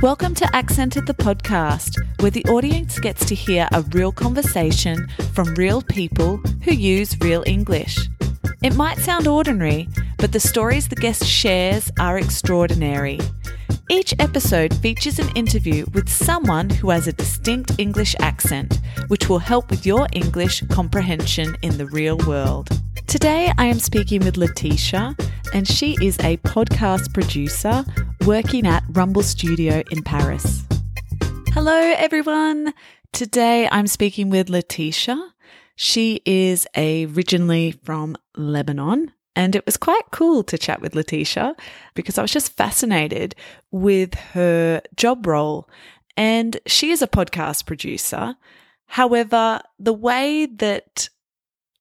Welcome to Accented the podcast, where the audience gets to hear a real conversation from real people who use real English. It might sound ordinary, but the stories the guest shares are extraordinary. Each episode features an interview with someone who has a distinct English accent, which will help with your English comprehension in the real world. Today, I am speaking with Letitia, and she is a podcast producer working at Rumble Studio in Paris. Hello, everyone. Today, I'm speaking with Letitia. She is originally from Lebanon, and it was quite cool to chat with Letitia because I was just fascinated with her job role. And she is a podcast producer. However, the way that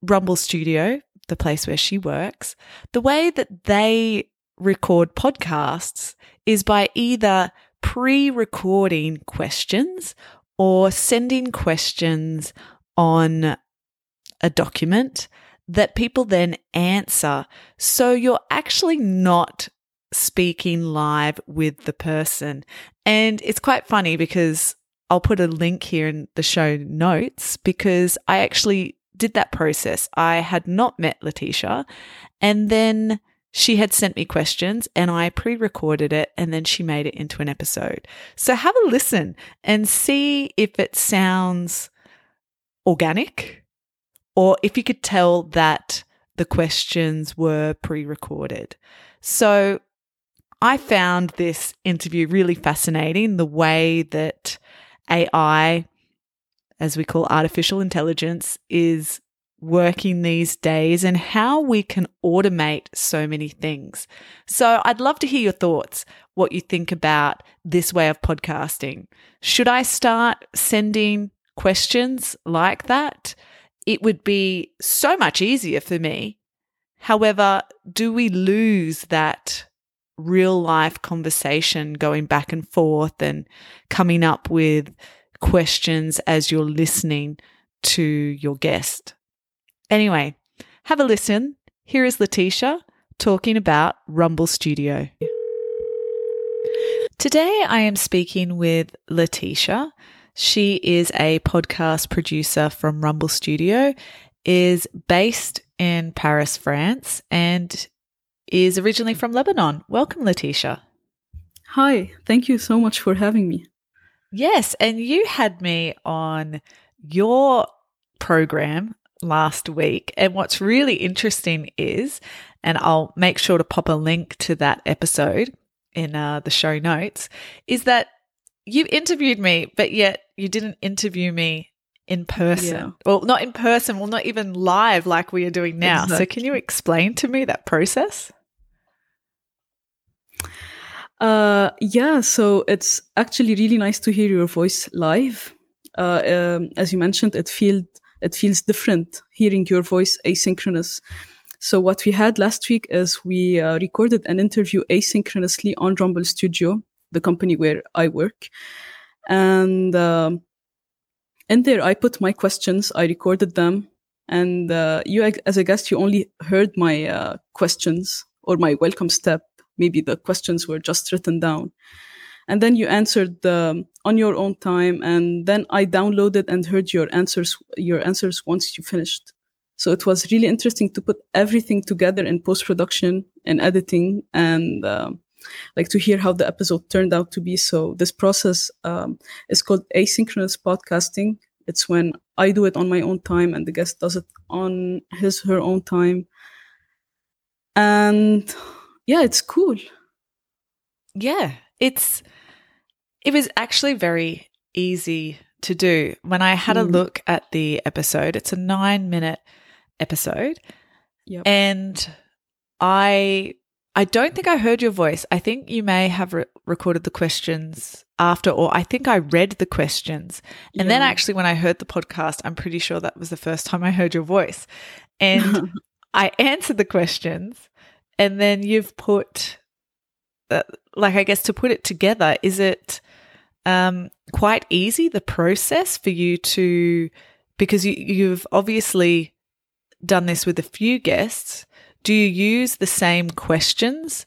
Rumble Studio, the place where she works, the way that they record podcasts is by either pre recording questions or sending questions on a document that people then answer. So you're actually not speaking live with the person. And it's quite funny because I'll put a link here in the show notes because I actually did that process. I had not met Letitia and then she had sent me questions and I pre recorded it and then she made it into an episode. So have a listen and see if it sounds organic or if you could tell that the questions were pre recorded. So I found this interview really fascinating the way that AI as we call artificial intelligence, is working these days and how we can automate so many things. So I'd love to hear your thoughts, what you think about this way of podcasting. Should I start sending questions like that? It would be so much easier for me. However, do we lose that real life conversation going back and forth and coming up with questions as you're listening to your guest. Anyway, have a listen. Here is Letitia talking about Rumble Studio. Today I am speaking with Letitia. She is a podcast producer from Rumble Studio, is based in Paris, France, and is originally from Lebanon. Welcome, Letitia. Hi, thank you so much for having me. Yes. And you had me on your program last week. And what's really interesting is, and I'll make sure to pop a link to that episode in uh, the show notes, is that you interviewed me, but yet you didn't interview me in person. Yeah. Well, not in person, well, not even live like we are doing now. Exactly. So, can you explain to me that process? Uh, yeah, so it's actually really nice to hear your voice live. Uh, um, as you mentioned, it feels it feels different hearing your voice asynchronous. So what we had last week is we uh, recorded an interview asynchronously on Rumble Studio, the company where I work, and um, in there I put my questions, I recorded them, and uh, you as a guest you only heard my uh, questions or my welcome step. Maybe the questions were just written down. And then you answered um, on your own time and then i downloaded and heard your answers your answers once you finished. So it was really interesting to put everything together in post production and editing and um, like to hear how the episode turned out to be. So this process um, is called asynchronous podcasting. It's when i do it on my own time and the guest does it on his her own time. And yeah, it's cool. Yeah, it's it was actually very easy to do. When I had mm. a look at the episode, it's a 9-minute episode. Yep. And I I don't think I heard your voice. I think you may have re- recorded the questions after, or I think I read the questions. And yeah. then actually, when I heard the podcast, I'm pretty sure that was the first time I heard your voice. And I answered the questions and then you've put, uh, like, I guess to put it together, is it um, quite easy the process for you to, because you, you've obviously done this with a few guests. Do you use the same questions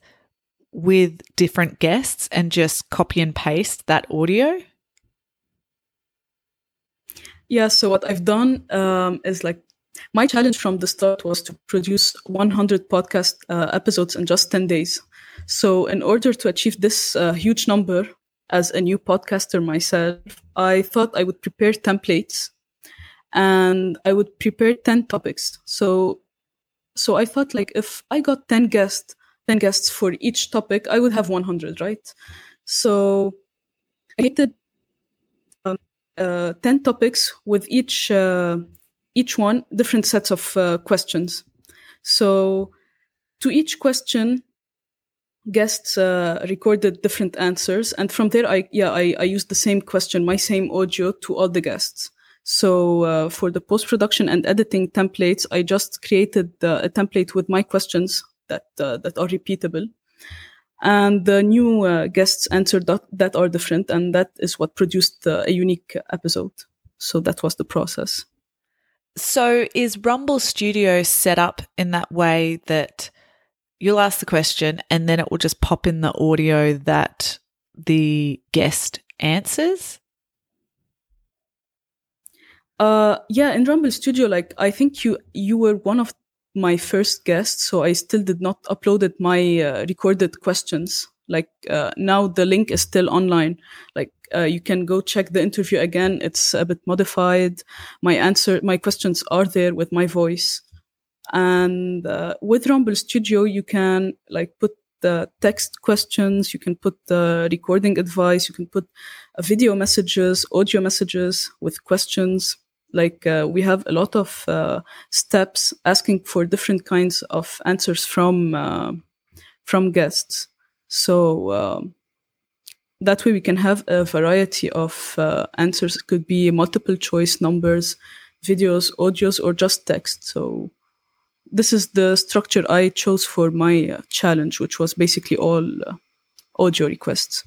with different guests and just copy and paste that audio? Yeah, so what I've done um, is like my challenge from the start was to produce 100 podcast uh, episodes in just 10 days. So, in order to achieve this uh, huge number as a new podcaster myself, I thought I would prepare templates and I would prepare 10 topics. So, so I thought like if I got 10 guests, 10 guests for each topic, I would have 100, right? So I created um, uh, 10 topics with each, uh, each one different sets of uh, questions. So to each question, guests uh, recorded different answers and from there i yeah I, I used the same question my same audio to all the guests so uh, for the post production and editing templates, I just created uh, a template with my questions that uh, that are repeatable, and the new uh, guests answered that, that are different, and that is what produced a unique episode. So that was the process. So is Rumble Studio set up in that way that you'll ask the question and then it will just pop in the audio that the guest answers? Uh, yeah, in Rumble Studio, like I think you you were one of my first guests, so I still did not uploaded my uh, recorded questions. Like uh, now, the link is still online. Like uh, you can go check the interview again. It's a bit modified. My answer, my questions are there with my voice. And uh, with Rumble Studio, you can like put the text questions, you can put the recording advice, you can put uh, video messages, audio messages with questions. Like uh, we have a lot of uh, steps asking for different kinds of answers from uh, from guests. So um, that way we can have a variety of uh, answers. It could be multiple choice numbers videos audios or just text. So this is the structure i chose for my uh, challenge which was basically all uh, audio requests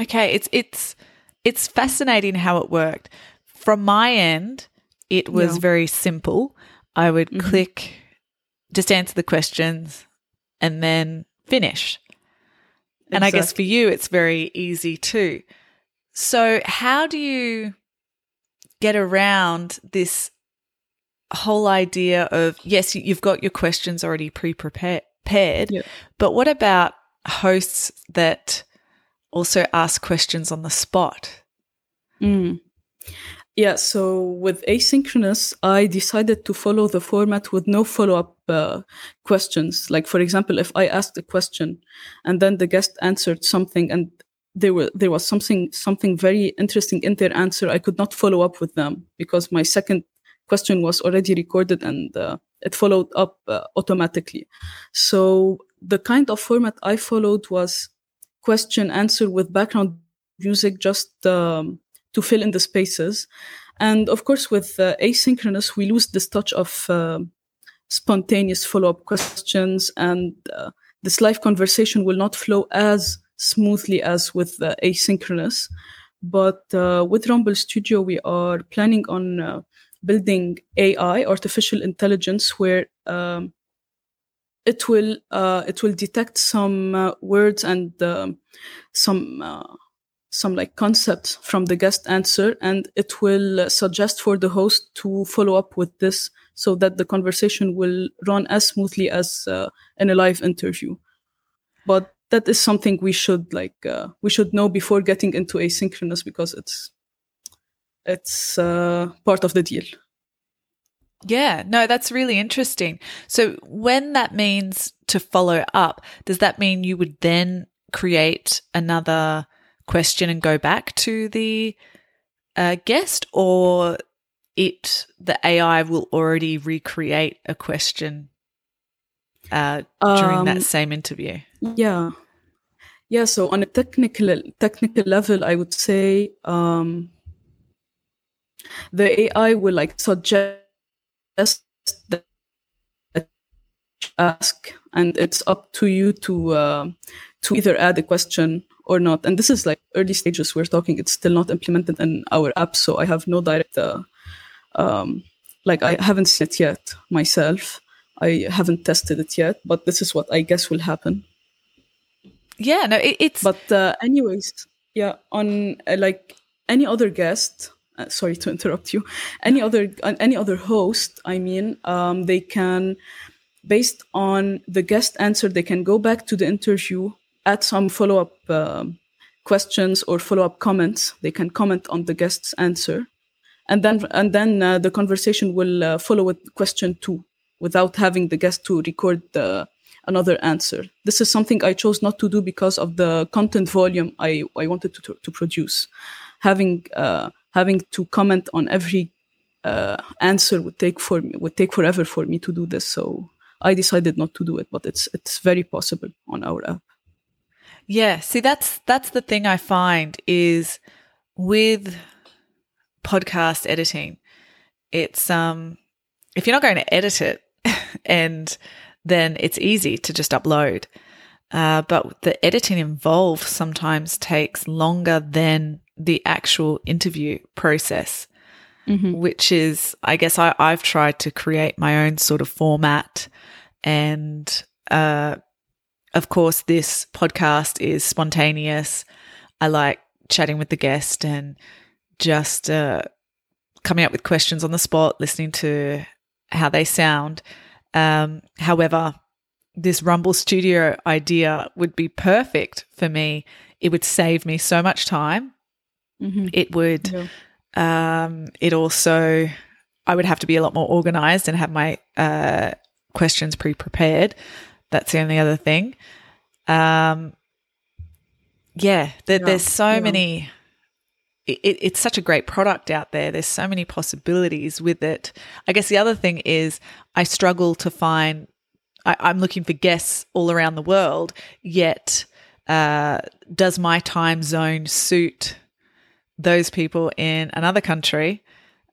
okay it's it's it's fascinating how it worked from my end, it was yeah. very simple. I would mm-hmm. click, just answer the questions, and then finish. Exactly. And I guess for you, it's very easy too. So, how do you get around this whole idea of yes, you've got your questions already pre prepared, yeah. but what about hosts that also ask questions on the spot? Mm. Yeah, so with asynchronous, I decided to follow the format with no follow up uh, questions. Like, for example, if I asked a question and then the guest answered something and there were there was something something very interesting in their answer, I could not follow up with them because my second question was already recorded and uh, it followed up uh, automatically. So the kind of format I followed was question answer with background music, just um, to fill in the spaces. And of course, with uh, asynchronous, we lose this touch of uh, spontaneous follow up questions, and uh, this live conversation will not flow as smoothly as with uh, asynchronous. But with Rumble Studio, we are planning on building AI, artificial intelligence, where um, it will it will detect some words and um, some some like concepts from the guest answer and it will suggest for the host to follow up with this so that the conversation will run as smoothly as uh, in a live interview. But that is something we should like uh, we should know before getting into asynchronous because it's it's uh, part of the deal yeah, no, that's really interesting. So, when that means to follow up, does that mean you would then create another question and go back to the uh, guest, or it the AI will already recreate a question uh, during um, that same interview? Yeah, yeah. So on a technical technical level, I would say um, the AI will like suggest that ask, and it's up to you to uh, to either add a question or not. And this is like early stages. We're talking; it's still not implemented in our app, so I have no direct. Uh, um, like I haven't seen it yet myself. I haven't tested it yet, but this is what I guess will happen. yeah, no, it, it's But uh, anyways, yeah, on uh, like any other guest. Uh, sorry to interrupt you. Any other uh, any other host, I mean, um, they can, based on the guest answer, they can go back to the interview, add some follow up um questions or follow up comments. They can comment on the guest's answer, and then and then uh, the conversation will uh, follow with question two without having the guest to record the another answer. This is something I chose not to do because of the content volume I, I wanted to, to, to produce. Having uh, having to comment on every uh, answer would take for me, would take forever for me to do this. So I decided not to do it, but it's it's very possible on our app. Yeah, see that's that's the thing I find is with podcast editing, it's um if you're not going to edit it and then it's easy to just upload. Uh, but the editing involved sometimes takes longer than the actual interview process, which is, I guess, I, I've tried to create my own sort of format. And uh, of course, this podcast is spontaneous. I like chatting with the guest and just uh, coming up with questions on the spot, listening to how they sound. Um, however, this Rumble Studio idea would be perfect for me. It would save me so much time. It would, Yeah. um, it also, I would have to be a lot more organized and have my uh, questions pre prepared. That's the only other thing. Um, yeah, there, Yeah, there's so yeah. many. It, it- it's such a great product out there. There's so many possibilities with it. I guess the other thing is I struggle to find. I, I'm looking for guests all around the world, yet uh, does my time zone suit those people in another country?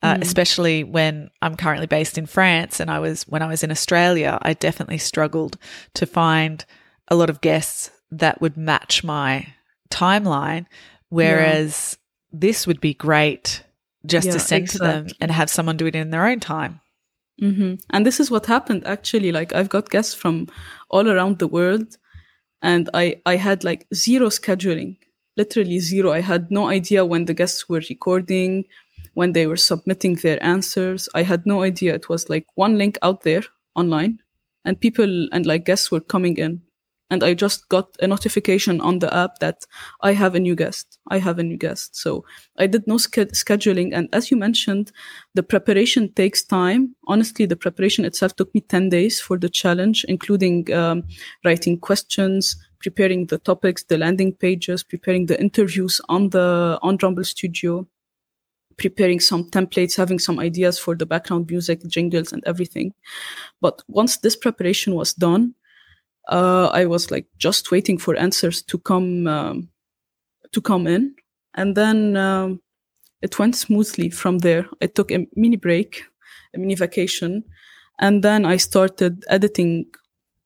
Uh, especially when I'm currently based in France, and I was when I was in Australia, I definitely struggled to find a lot of guests that would match my timeline. Whereas this would be great just to Yeah, send to them and have someone do it in their own time. hmm And this is what happened actually. Like I've got guests from all around the world, and I I had like zero scheduling, literally zero. I had no idea when the guests were recording, when they were submitting their answers. I had no idea. It was like one link out there online, and people and like guests were coming in. And I just got a notification on the app that I have a new guest. I have a new guest. So I did no sch- scheduling. And as you mentioned, the preparation takes time. Honestly, the preparation itself took me 10 days for the challenge, including um, writing questions, preparing the topics, the landing pages, preparing the interviews on the, on Rumble Studio, preparing some templates, having some ideas for the background music, jingles and everything. But once this preparation was done, uh, I was like just waiting for answers to come, um, to come in. And then, um, it went smoothly from there. I took a mini break, a mini vacation, and then I started editing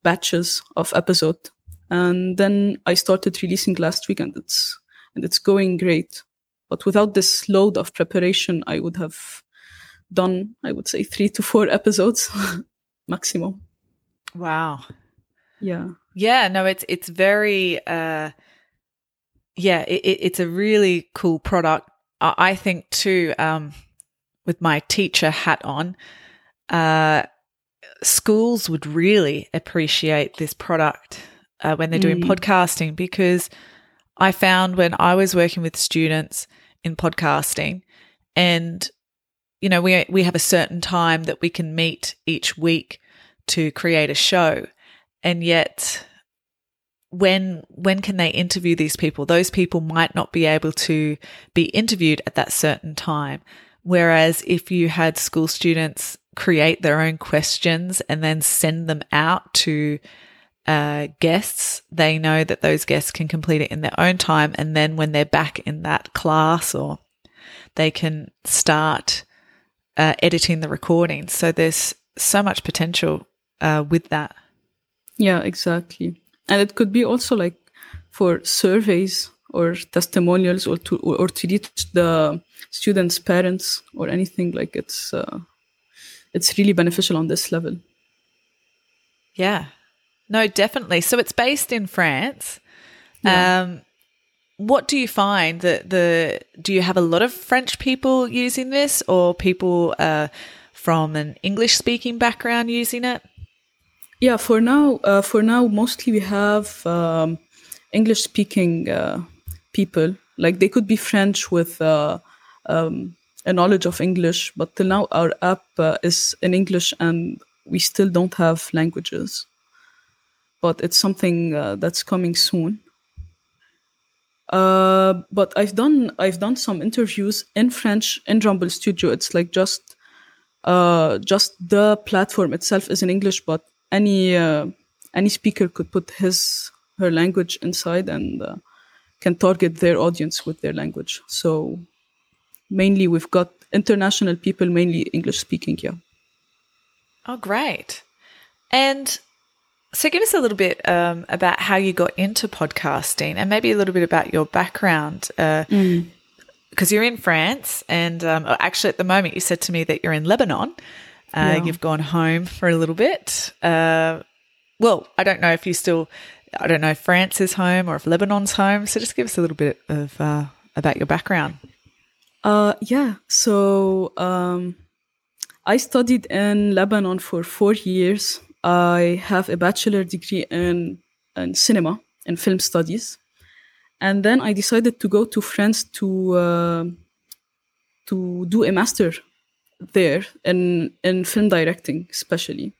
batches of episode. And then I started releasing last week, and it's and it's going great. But without this load of preparation, I would have done, I would say, three to four episodes maximum. Wow. Yeah. Yeah, no, it's it's very uh yeah, it, it, it's a really cool product. I, I think too, um, with my teacher hat on, uh, schools would really appreciate this product uh, when they're doing Mm. podcasting because I found when I was working with students in podcasting, and you know, we we have a certain time that we can meet each week to create a show, and yet when when can they interview these people? Those people might not be able to be interviewed at that certain time. Whereas if you had school students create their own questions and then send them out to uh, guests they know that those guests can complete it in their own time and then when they're back in that class or they can start uh, editing the recording so there's so much potential uh, with that Yeah, exactly. And it could be also like for surveys or testimonials or to or, or to reach the students' parents or anything like it's uh, it's really beneficial on this level. Yeah. No, definitely. So it's based in France. Yeah. Um, what do you find that the do you have a lot of French people using this, or people uh, from an English speaking background using it? Yeah, for now, uh, for now, mostly we have um, English speaking uh, people. Like they could be French with uh, um, a knowledge of English, but till now our app uh, is in English and we still don't have languages. But it's something uh, that's coming soon. Uh, but I've done I've done some interviews in French in Rumble Studio. It's like just uh, just the platform itself is in English, but any uh, any speaker could put his her language inside and uh, can target their audience with their language. So mainly we've got international people, mainly English speaking. Yeah. Oh, great! And so, give us a little bit um, about how you got into podcasting, and maybe a little bit about your background. Uh, mm because you're in France, and um, actually, at the moment, you said to me that you're in Lebanon. Uh, yeah. You've gone home for a little bit. Uh, well, I don't know if you still, I don't know if France is home or if Lebanon's home. So just give us a little bit of uh, about your background. Uh, yeah. So um, I studied in Lebanon for four years. I have a bachelor degree in in cinema and film studies, and then I decided to go to France to uh, to do a master there in in film directing especially.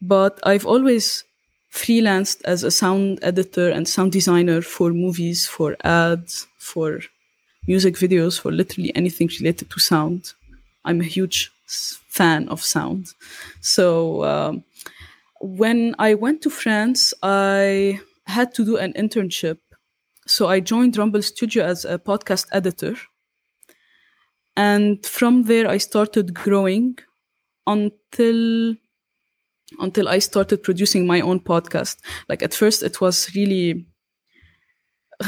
But i've always freelanced as a sound editor and sound designer for movies for ads for music videos for literally anything related to sound. I'm a huge fan of sound. So um, when i went to france i had to do an internship. So i joined rumble studio as a podcast editor. And from there i started growing until until i started producing my own podcast. Like at first it was really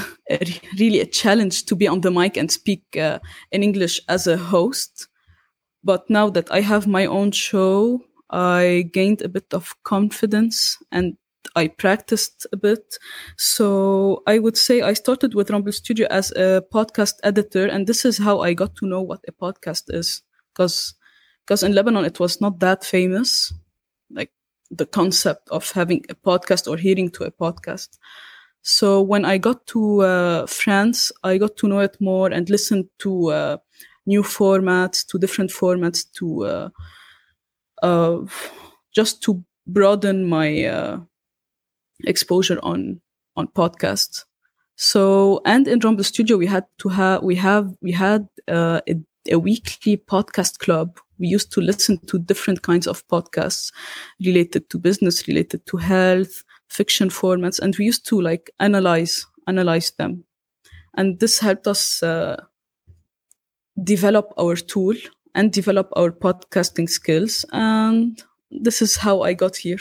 really a challenge to be on the mic and speak uh, in english as a host. But now that i have my own show i gained a bit of confidence and I practiced a bit. So I would say I started with Rumble Studio as a podcast editor, and this is how I got to know what a podcast is. Because because in Lebanon it was not that famous, like the concept of having a podcast or hearing to a podcast. So when I got to uh, France, I got to know it more and listened to uh, new formats, to different formats, to uh, uh just to broaden my uh, exposure on on podcasts. So and in Rumble Studio we had to have we have we had uh, a, a weekly podcast club. We used to listen to different kinds of podcasts related to business, related to health, fiction formats, and we used to like analyze analyze them, and this helped us uh, develop our tool and develop our podcasting skills. And this is how I got here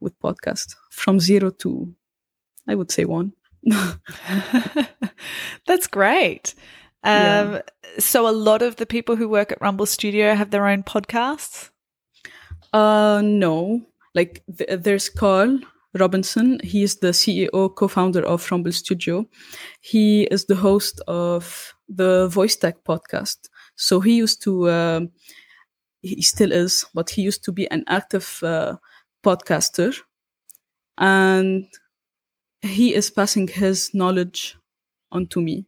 with podcast from zero to, I would say one. That's great. Um, yeah. So, a lot of the people who work at Rumble Studio have their own podcasts? Uh, no. Like, th- there's Carl Robinson. He is the CEO, co founder of Rumble Studio. He is the host of the Voice Tech podcast. So, he used to, uh, he still is, but he used to be an active uh, podcaster. And he is passing his knowledge onto me.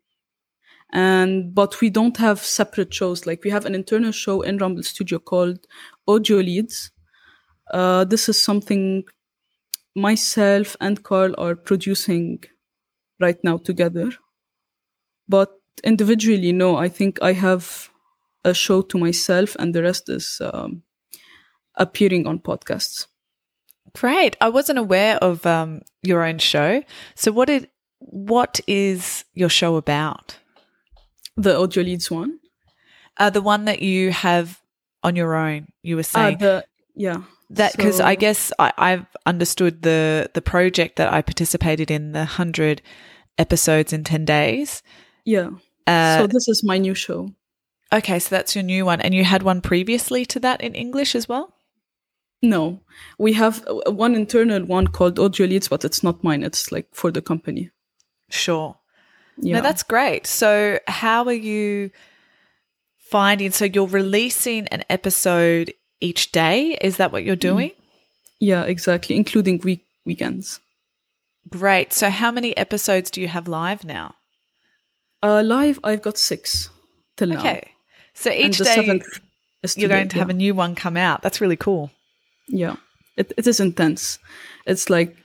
And but we don't have separate shows. Like we have an internal show in rumble studio called audio leads. Uh, this is something myself and carl are producing right now together. But individually no i think i have a show to myself and the rest is um, appearing on podcasts Great. I wasn't aware of um, your own show. So what did what is your show about? The audio leads one. Uh, the one that you have on your own. You were ah, saying. Uh, the, yeah. That because so, I guess I, I've understood the the project that I participated in the hundred episodes in ten days. Yeah. Uh, so this is my new show. Okay, so that's your new one, and you had one previously to that in English as well. No, we have one internal one called Audio Leads, but it's not mine. It's like for the company. Sure. Yeah. No, that's great. So, how are you finding? So, you're releasing an episode each day. Is that what you're doing? yeah, exactly, including week weekends. Great. So, how many episodes do you have live now? Uh, live, I've got six till now. Okay. So, each day you're going to have a new one come out. That's really cool. Yeah, it, it is intense. It's like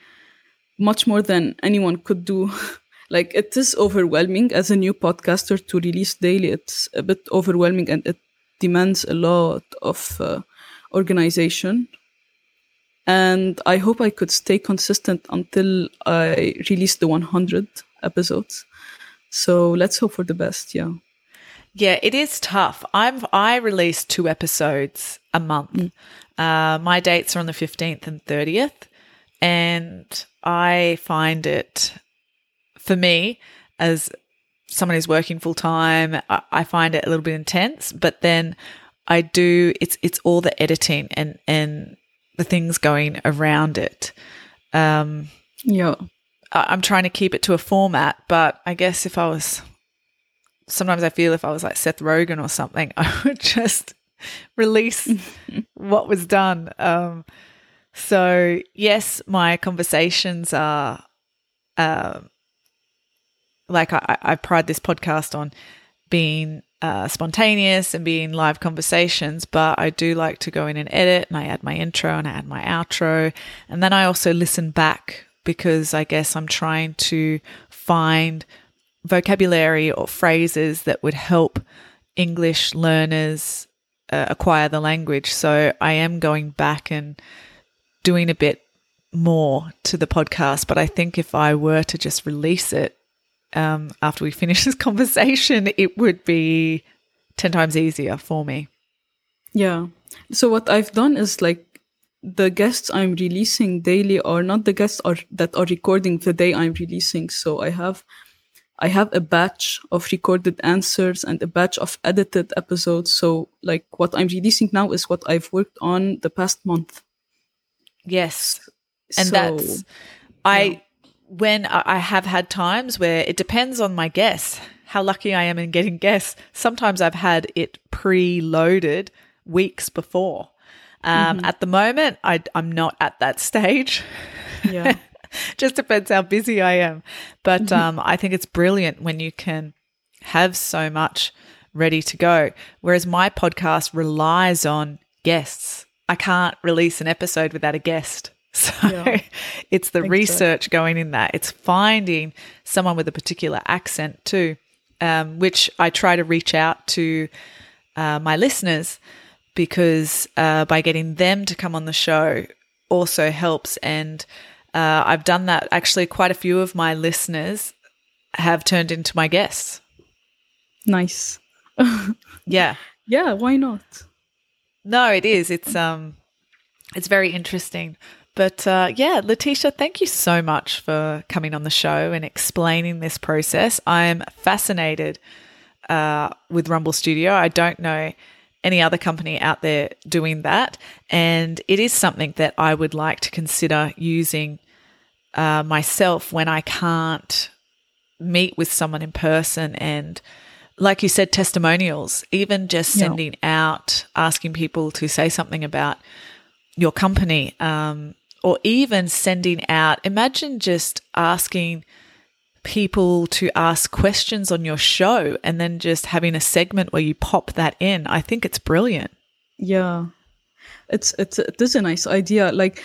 much more than anyone could do. like it is overwhelming as a new podcaster to release daily. It's a bit overwhelming and it demands a lot of uh, organization. And I hope I could stay consistent until I release the 100 episodes. So let's hope for the best. Yeah. Yeah, it is tough. I'm I release two episodes a month. Uh, my dates are on the fifteenth and thirtieth, and I find it for me as someone who's working full time. I, I find it a little bit intense, but then I do. It's it's all the editing and and the things going around it. Um, Yeah. I- I'm trying to keep it to a format, but I guess if I was, sometimes I feel if I was like Seth Rogen or something, I would just release what was done. Um, so yes, my conversations are, um, like I, I pride this podcast on being uh, spontaneous and being live conversations, but I do like to go in and edit and I add my intro and I add my outro. And then I also listen back because I guess I'm trying to find vocabulary or phrases that would help English learners uh, acquire the language. So I am going back and doing a bit more to the podcast. But I think if I were to just release it um, after we finish this conversation, it would be 10 times easier for me. Yeah. So what I've done is like the guests I'm releasing daily are not the guests are that are recording the day I'm releasing. So I have I have a batch of recorded answers and a batch of edited episodes. So like what I'm releasing now is what I've worked on the past month. Yes. And So, that's, I, when I have had times where it depends on my guests, how lucky I am in getting guests. Sometimes I've had it preloaded weeks before. Um, At the moment, I, I'm not at that stage. yeah. Just depends how busy I am. But um, I think it's brilliant when you can have so much ready to go. Whereas my podcast relies on guests. I can't release an episode without a guest. So Yeah. it's the research going in that. It's finding someone with a particular accent too, um, which I try to reach out to uh, my listeners because uh, by getting them to come on the show also helps. And uh, I've done that. Actually, quite a few of my listeners have turned into my guests. Nice. Yeah. Yeah, why not? No, it is. It's um, it's very interesting. But uh, yeah, Letitia, thank you so much for coming on the show and explaining this process. I'm fascinated uh, with Rumble Studio. I don't know any other company out there doing that, and it is something that I would like to consider using uh, myself when I can't meet with someone in person and like you said testimonials even just Yeah. sending out asking people to say something about your company um, or even sending out imagine just asking people to ask questions on your show and then just having a segment where you pop that in i think it's brilliant Yeah, it's it's it is a nice idea. Like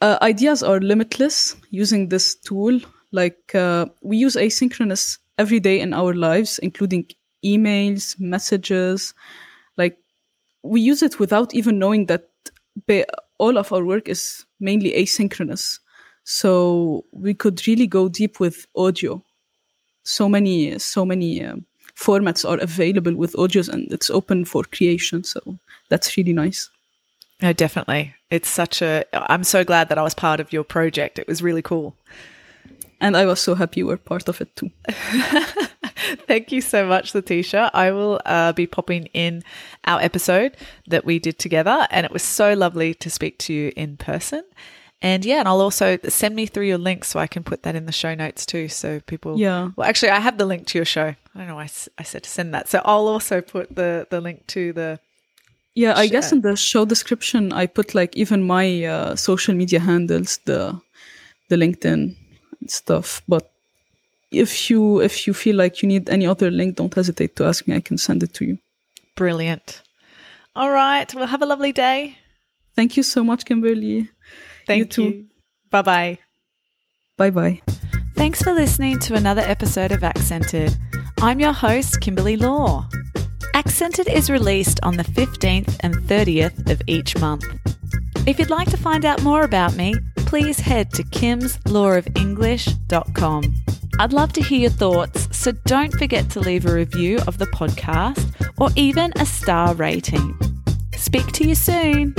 uh, ideas are limitless using this tool. Like uh, we use asynchronous every day in our lives, including emails, messages. Like we use it without even knowing that all of our work is mainly asynchronous. So we could really go deep with audio. So many, so many um, formats are available with audios, and it's open for creation. So that's really nice. no definitely it's such a i'm so glad that i was part of your project it was really cool And I was so happy you were part of it too. Thank you so much, Letitia. I will uh, be popping in our episode that we did together, and it was so lovely to speak to you in person. And yeah, and I'll also send me through your link so I can put that in the show notes too. So people, Yeah. Well, actually, I have the link to your show. I don't know why I said to send that. So I'll also put the the link to the. Yeah, I guess in the show description I put like even my uh, social media handles, the the LinkedIn stuff. But if you if you feel like you need any other link, don't hesitate to ask me. I can send it to you. Brilliant. All right. Well, have a lovely day. Thank you so much, Kimberly. Thank too. you. Bye bye. Bye bye. Thanks for listening to another episode of Accented. I'm your host, Kimberly Law. Accented is released on the 15th and 30th of each month. If you'd like to find out more about me, please head to kimslawofenglish.com. I'd love to hear your thoughts, so don't forget to leave a review of the podcast or even a star rating. Speak to you soon.